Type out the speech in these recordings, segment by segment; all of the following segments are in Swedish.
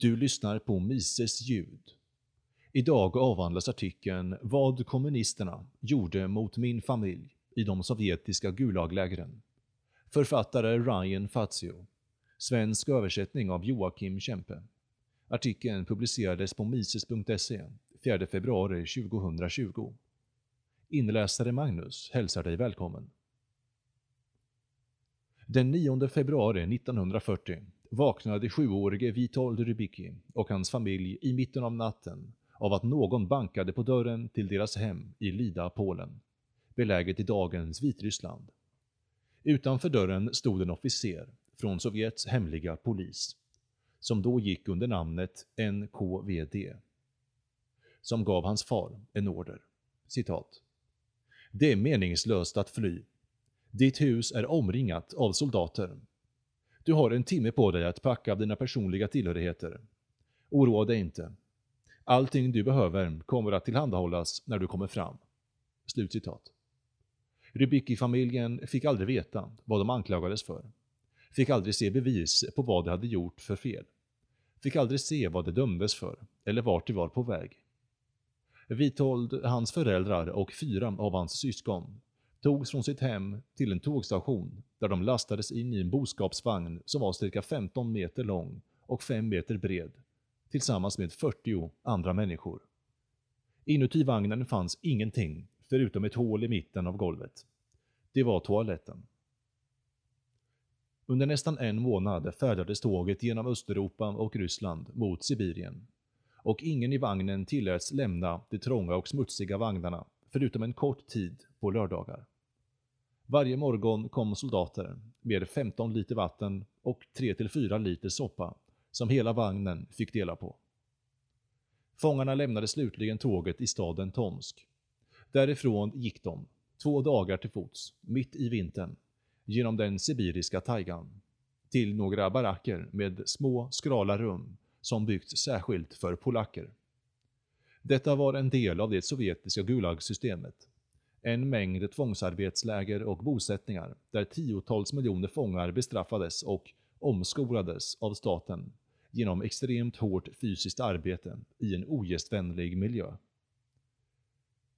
Du lyssnar på Mises ljud. Idag avhandlas artikeln “Vad kommunisterna gjorde mot min familj i de sovjetiska gulaglägren”. Författare Ryan Fazio. Svensk översättning av Joakim Kempe. Artikeln publicerades på mises.se 4 februari 2020. Inläsare Magnus hälsar dig välkommen. Den 9 februari 1940 vaknade sjuårige Vitold Rybicki och hans familj i mitten av natten av att någon bankade på dörren till deras hem i Lida, Polen, beläget i dagens Vitryssland. Utanför dörren stod en officer från Sovjets hemliga polis, som då gick under namnet NKVD, som gav hans far en order. Citat. Det är meningslöst att fly. Ditt hus är omringat av soldater. Du har en timme på dig att packa dina personliga tillhörigheter. Oroa dig inte. Allting du behöver kommer att tillhandahållas när du kommer fram. Slutcitat. Rybicki-familjen fick aldrig veta vad de anklagades för. Fick aldrig se bevis på vad de hade gjort för fel. Fick aldrig se vad de dömdes för, eller vart de var på väg. Vitold, hans föräldrar och fyra av hans syskon togs från sitt hem till en tågstation där de lastades in i en boskapsvagn som var cirka 15 meter lång och 5 meter bred, tillsammans med 40 andra människor. Inuti vagnen fanns ingenting förutom ett hål i mitten av golvet. Det var toaletten. Under nästan en månad färdades tåget genom Östeuropa och Ryssland mot Sibirien och ingen i vagnen tilläts lämna de trånga och smutsiga vagnarna förutom en kort tid på lördagar. Varje morgon kom soldater med 15 liter vatten och 3-4 liter soppa som hela vagnen fick dela på. Fångarna lämnade slutligen tåget i staden Tomsk. Därifrån gick de, två dagar till fots, mitt i vintern, genom den sibiriska tajgan, till några baracker med små, skrala rum som byggts särskilt för polacker. Detta var en del av det sovjetiska Gulag-systemet. En mängd tvångsarbetsläger och bosättningar där tiotals miljoner fångar bestraffades och omskolades av staten genom extremt hårt fysiskt arbete i en ogästvänlig miljö.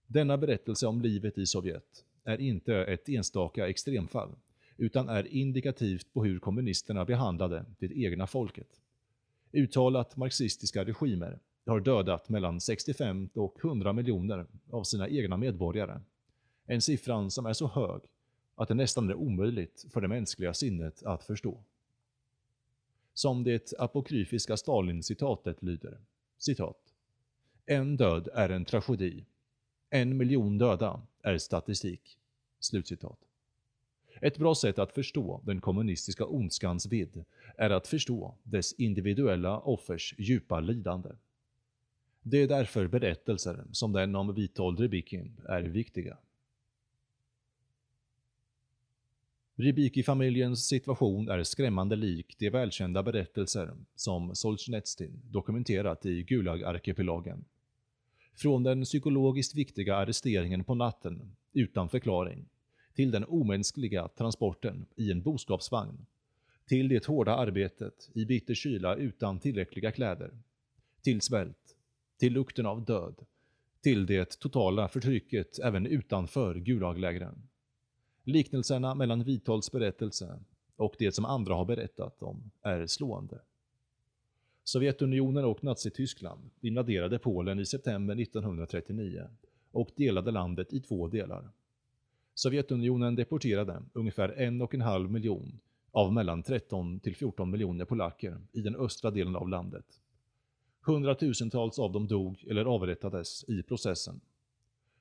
Denna berättelse om livet i Sovjet är inte ett enstaka extremfall, utan är indikativt på hur kommunisterna behandlade det egna folket. Uttalat marxistiska regimer har dödat mellan 65 och 100 miljoner av sina egna medborgare. En siffran som är så hög att det nästan är omöjligt för det mänskliga sinnet att förstå. Som det apokryfiska Stalin-citatet lyder, citat. En död är en tragedi. En miljon döda är statistik. Slutcitat. Ett bra sätt att förstå den kommunistiska ondskans vidd är att förstå dess individuella offers djupa lidande. Det är därför berättelser som den om Witold Rebikin är viktiga. Rybiki-familjens situation är skrämmande lik de välkända berättelser som Solzhenitsyn dokumenterat i Gulag-arkipelagen. Från den psykologiskt viktiga arresteringen på natten, utan förklaring, till den omänskliga transporten i en boskapsvagn, till det hårda arbetet i bitter kyla utan tillräckliga kläder, till svält, till lukten av död, till det totala förtrycket även utanför Gulaglägren. Liknelserna mellan Vitolds berättelse och det som andra har berättat om är slående. Sovjetunionen och Nazityskland invaderade Polen i september 1939 och delade landet i två delar. Sovjetunionen deporterade ungefär en och en halv miljon av mellan 13 till 14 miljoner polacker i den östra delen av landet. Hundratusentals av dem dog eller avrättades i processen.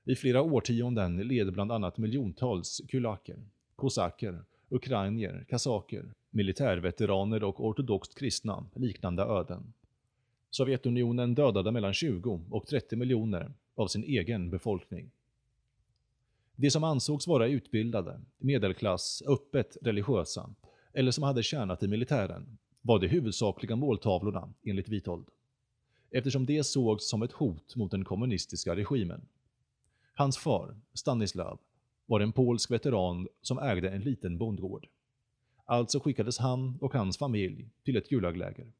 I flera årtionden led bland annat miljontals kulaker, kosacker, ukrainier, kasaker, militärveteraner och ortodoxt kristna liknande öden. Sovjetunionen dödade mellan 20 och 30 miljoner av sin egen befolkning. De som ansågs vara utbildade, medelklass, öppet religiösa eller som hade tjänat i militären var de huvudsakliga måltavlorna enligt Witold. Eftersom det sågs som ett hot mot den kommunistiska regimen. Hans far, Stanislav, var en polsk veteran som ägde en liten bondgård. Alltså skickades han och hans familj till ett gulagläger.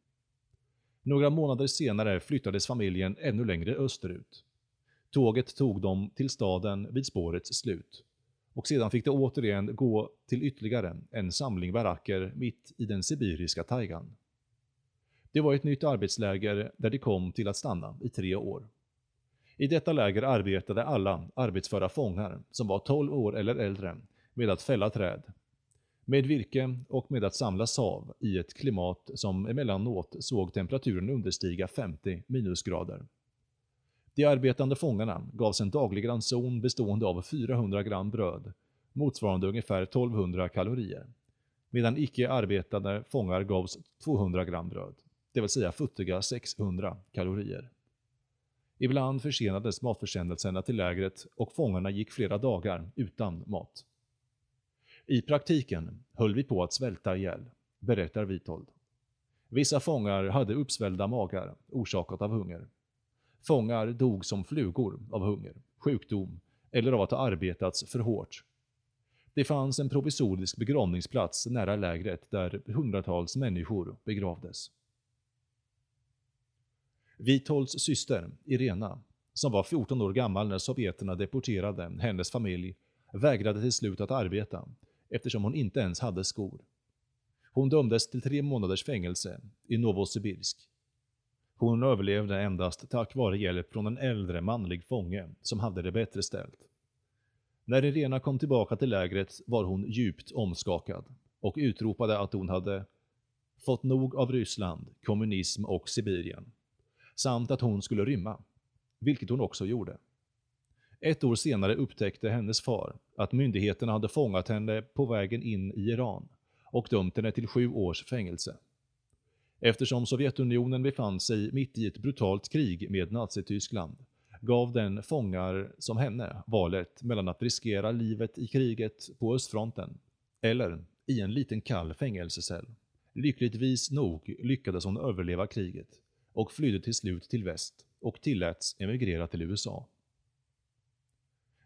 Några månader senare flyttades familjen ännu längre österut. Tåget tog dem till staden vid spårets slut och sedan fick de återigen gå till ytterligare en samling baracker mitt i den sibiriska taigan. Det var ett nytt arbetsläger där de kom till att stanna i tre år. I detta läger arbetade alla arbetsföra fångar som var 12 år eller äldre med att fälla träd, med virke och med att samla sav i ett klimat som emellanåt såg temperaturen understiga 50 minusgrader. De arbetande fångarna gavs en daglig ranson bestående av 400 gram bröd, motsvarande ungefär 1200 kalorier, medan icke arbetande fångar gavs 200 gram bröd, det vill säga futtiga 600 kalorier. Ibland försenades matförsändelserna till lägret och fångarna gick flera dagar utan mat. I praktiken höll vi på att svälta ihjäl, berättar Vitold. Vissa fångar hade uppsvällda magar orsakat av hunger. Fångar dog som flugor av hunger, sjukdom eller av att ha arbetats för hårt. Det fanns en provisorisk begravningsplats nära lägret där hundratals människor begravdes. Vitolds syster, Irena, som var 14 år gammal när sovjeterna deporterade hennes familj, vägrade till slut att arbeta eftersom hon inte ens hade skor. Hon dömdes till tre månaders fängelse i Novosibirsk. Hon överlevde endast tack vare hjälp från en äldre manlig fånge som hade det bättre ställt. När Irena kom tillbaka till lägret var hon djupt omskakad och utropade att hon hade fått nog av Ryssland, kommunism och Sibirien samt att hon skulle rymma, vilket hon också gjorde. Ett år senare upptäckte hennes far att myndigheterna hade fångat henne på vägen in i Iran och dömt henne till sju års fängelse. Eftersom Sovjetunionen befann sig mitt i ett brutalt krig med Nazityskland gav den fångar som henne valet mellan att riskera livet i kriget på östfronten eller i en liten kall fängelsecell. Lyckligtvis nog lyckades hon överleva kriget och flydde till slut till väst och tilläts emigrera till USA.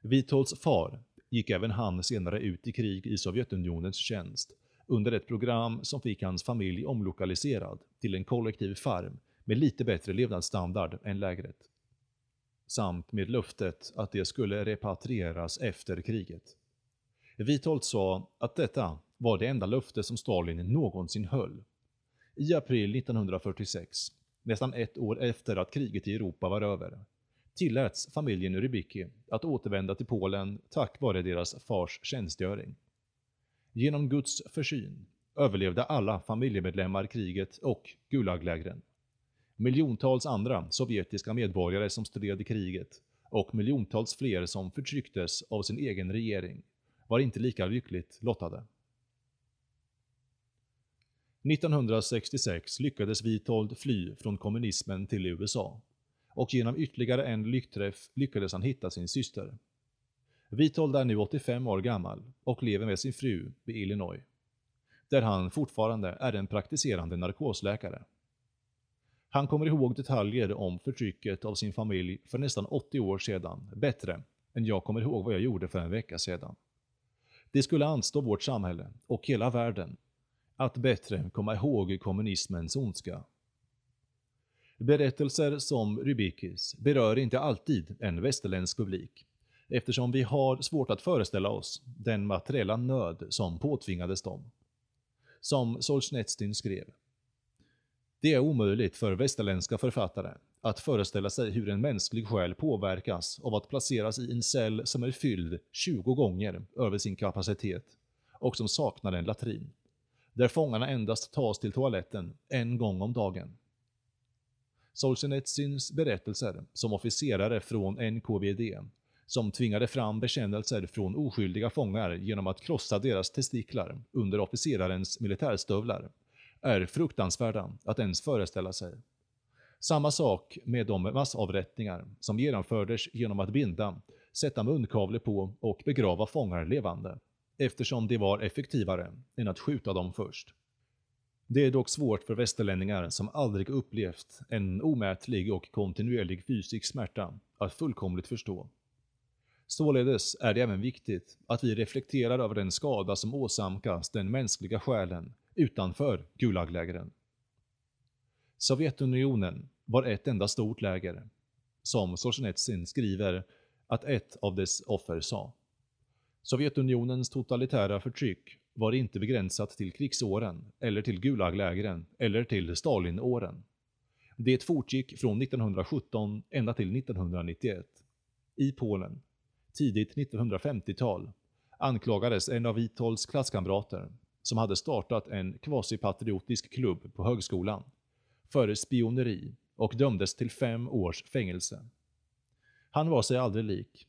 Vitolds far gick även han senare ut i krig i Sovjetunionens tjänst under ett program som fick hans familj omlokaliserad till en kollektiv farm med lite bättre levnadsstandard än lägret. Samt med löftet att det skulle repatrieras efter kriget. Witold sa att detta var det enda löfte som Stalin någonsin höll. I april 1946 nästan ett år efter att kriget i Europa var över, tilläts familjen Rybicki att återvända till Polen tack vare deras fars tjänstgöring. Genom Guds försyn överlevde alla familjemedlemmar kriget och Gulaglägren. Miljontals andra sovjetiska medborgare som stred i kriget och miljontals fler som förtrycktes av sin egen regering var inte lika lyckligt lottade. 1966 lyckades Witold fly från kommunismen till USA och genom ytterligare en lyckträff lyckades han hitta sin syster. Witold är nu 85 år gammal och lever med sin fru i Illinois, där han fortfarande är en praktiserande narkosläkare. Han kommer ihåg detaljer om förtrycket av sin familj för nästan 80 år sedan bättre än jag kommer ihåg vad jag gjorde för en vecka sedan. Det skulle anstå vårt samhälle och hela världen att bättre komma ihåg kommunismens ondska. Berättelser som Rybikis berör inte alltid en västerländsk publik, eftersom vi har svårt att föreställa oss den materiella nöd som påtvingades dem. Som Solzhenitsyn skrev. Det är omöjligt för västerländska författare att föreställa sig hur en mänsklig själ påverkas av att placeras i en cell som är fylld 20 gånger över sin kapacitet och som saknar en latrin där fångarna endast tas till toaletten en gång om dagen. Solzhenitsyns berättelser som officerare från NKVD, som tvingade fram bekännelser från oskyldiga fångar genom att krossa deras testiklar under officerarens militärstövlar, är fruktansvärda att ens föreställa sig. Samma sak med de massavrättningar som genomfördes genom att binda, sätta munkavle på och begrava fångar levande eftersom det var effektivare än att skjuta dem först. Det är dock svårt för västerlänningar som aldrig upplevt en omätlig och kontinuerlig fysisk smärta att fullkomligt förstå. Således är det även viktigt att vi reflekterar över den skada som åsamkas den mänskliga själen utanför Gulaglägren. Sovjetunionen var ett enda stort läger, som Solzhenitsyn skriver att ett av dess offer sa. Sovjetunionens totalitära förtryck var inte begränsat till krigsåren, eller till Gulaglägren, eller till Stalinåren. Det fortgick från 1917 ända till 1991. I Polen, tidigt 1950-tal, anklagades en av Witols klasskamrater, som hade startat en kvasipatriotisk klubb på högskolan, för spioneri och dömdes till fem års fängelse. Han var sig aldrig lik,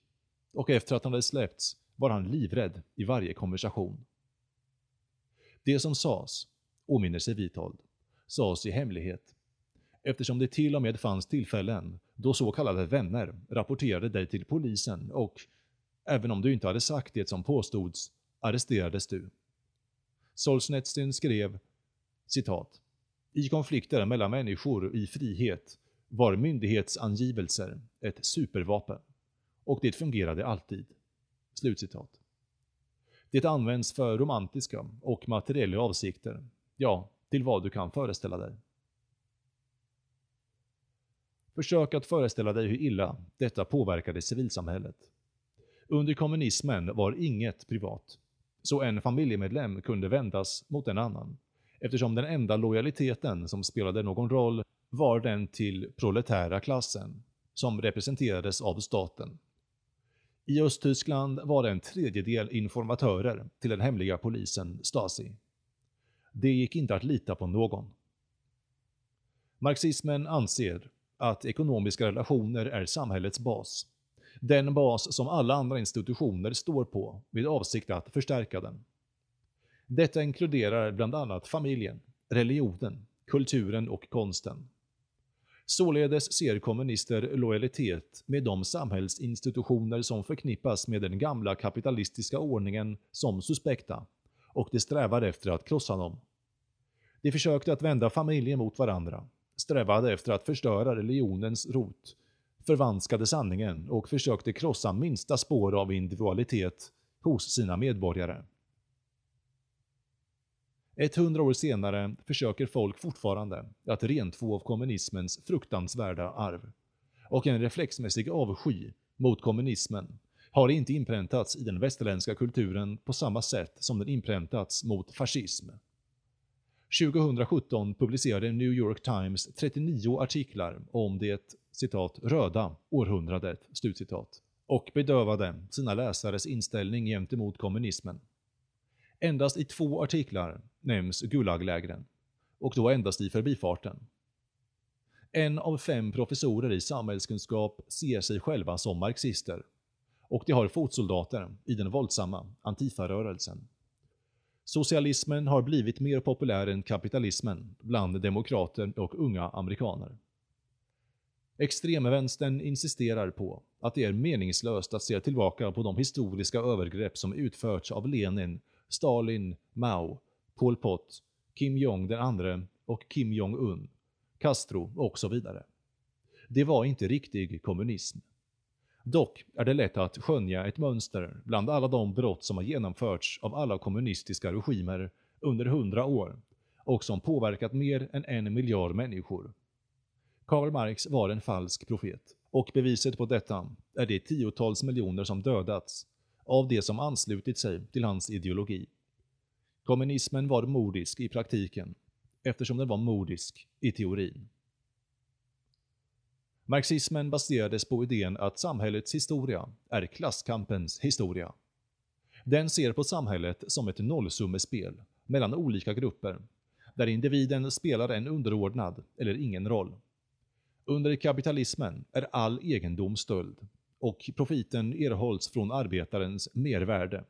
och efter att han hade släppts var han livrädd i varje konversation. Det som sades, åminner sig Witold, sades i hemlighet, eftersom det till och med fanns tillfällen då så kallade vänner rapporterade dig till polisen och, även om du inte hade sagt det som påstods, arresterades du. Solzhenitsyn skrev citat i konflikter mellan människor i frihet var myndighetsangivelser ett supervapen. Och det fungerade alltid. Slutcitat. Det används för romantiska och materiella avsikter. Ja, till vad du kan föreställa dig. Försök att föreställa dig hur illa detta påverkade civilsamhället. Under kommunismen var inget privat, så en familjemedlem kunde vändas mot en annan eftersom den enda lojaliteten som spelade någon roll var den till proletära klassen, som representerades av staten. I Östtyskland var det en tredjedel informatörer till den hemliga polisen Stasi. Det gick inte att lita på någon. Marxismen anser att ekonomiska relationer är samhällets bas. Den bas som alla andra institutioner står på med avsikt att förstärka den. Detta inkluderar bland annat familjen, religionen, kulturen och konsten. Således ser kommunister lojalitet med de samhällsinstitutioner som förknippas med den gamla kapitalistiska ordningen som suspekta och de strävar efter att krossa dem. De försökte att vända familjen mot varandra, strävade efter att förstöra religionens rot, förvanskade sanningen och försökte krossa minsta spår av individualitet hos sina medborgare. 100 år senare försöker folk fortfarande att rentvå av kommunismens fruktansvärda arv. Och en reflexmässig avsky mot kommunismen har inte inpräntats i den västerländska kulturen på samma sätt som den inpräntats mot fascism. 2017 publicerade New York Times 39 artiklar om det citat ”röda århundradet” slutcitat, och bedövade sina läsares inställning gentemot kommunismen. Endast i två artiklar nämns Gulaglägren, och då endast i förbifarten. En av fem professorer i samhällskunskap ser sig själva som marxister, och de har fotsoldater i den våldsamma Antifa-rörelsen. Socialismen har blivit mer populär än kapitalismen bland demokrater och unga amerikaner. Extremvänstern insisterar på att det är meningslöst att se tillbaka på de historiska övergrepp som utförts av Lenin Stalin, Mao, Pol Pot, Kim Jong den andre och Kim Jong-Un, Castro och så vidare. Det var inte riktig kommunism. Dock är det lätt att skönja ett mönster bland alla de brott som har genomförts av alla kommunistiska regimer under hundra år och som påverkat mer än en miljard människor. Karl Marx var en falsk profet och beviset på detta är de tiotals miljoner som dödats av de som anslutit sig till hans ideologi. Kommunismen var modisk i praktiken, eftersom den var modisk i teorin. Marxismen baserades på idén att samhällets historia är klasskampens historia. Den ser på samhället som ett nollsummespel mellan olika grupper, där individen spelar en underordnad eller ingen roll. Under kapitalismen är all egendom stöld och profiten erhålls från arbetarens mervärde.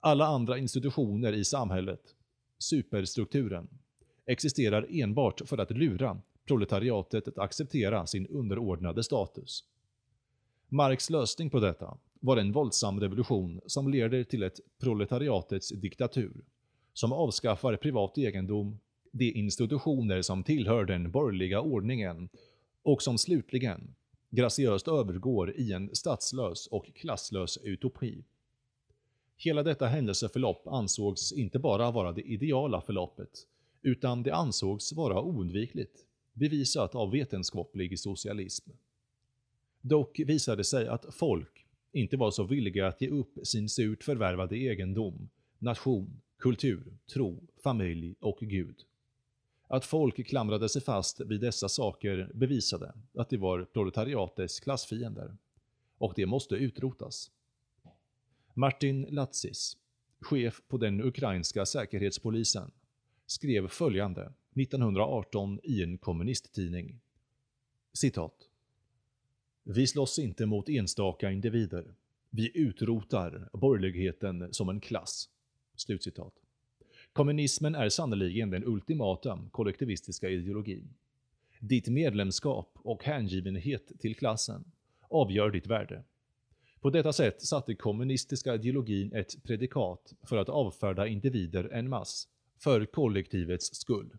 Alla andra institutioner i samhället, superstrukturen, existerar enbart för att lura proletariatet att acceptera sin underordnade status. Marx lösning på detta var en våldsam revolution som leder till ett proletariatets diktatur, som avskaffar privat egendom, de institutioner som tillhör den borgerliga ordningen och som slutligen graciöst övergår i en statslös och klasslös utopi. Hela detta händelseförlopp ansågs inte bara vara det ideala förloppet, utan det ansågs vara oundvikligt, bevisat av vetenskaplig socialism. Dock visade det sig att folk inte var så villiga att ge upp sin surt förvärvade egendom, nation, kultur, tro, familj och Gud. Att folk klamrade sig fast vid dessa saker bevisade att de var proletariatets klassfiender. Och det måste utrotas. Martin Latsis, chef på den ukrainska säkerhetspolisen, skrev följande 1918 i en kommunisttidning. Citat. Vi slåss inte mot enstaka individer. Vi utrotar borgerligheten som en klass. Slutcitat. Kommunismen är sannoliken den ultimata kollektivistiska ideologin. Ditt medlemskap och hängivenhet till klassen avgör ditt värde. På detta sätt satte kommunistiska ideologin ett predikat för att avfärda individer en mass, för kollektivets skull.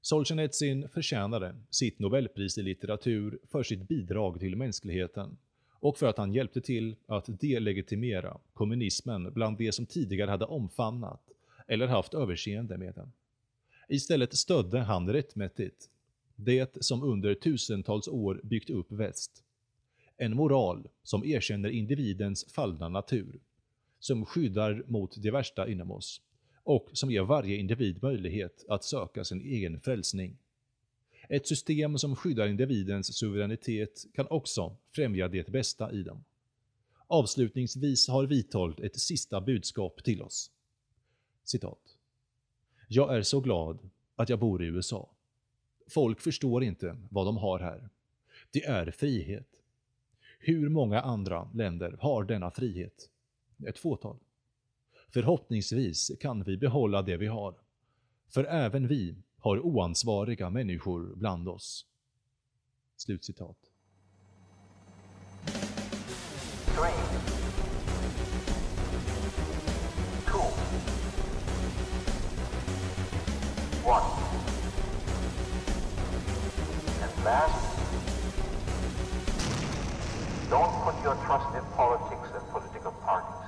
Solzhenitsyn förtjänade sitt nobelpris i litteratur för sitt bidrag till mänskligheten och för att han hjälpte till att delegitimera kommunismen bland de som tidigare hade omfamnat eller haft överseende med den. Istället stödde han rättmätigt det som under tusentals år byggt upp väst. En moral som erkänner individens fallna natur, som skyddar mot det värsta inom oss och som ger varje individ möjlighet att söka sin egen frälsning. Ett system som skyddar individens suveränitet kan också främja det bästa i dem. Avslutningsvis har Witold ett sista budskap till oss. Citat. Jag är så glad att jag bor i USA. Folk förstår inte vad de har här. Det är frihet. Hur många andra länder har denna frihet? Ett fåtal. Förhoppningsvis kan vi behålla det vi har. För även vi har oansvariga människor bland oss. Slutcitat. Three, one. And last, don't put your trust in politics and political parties.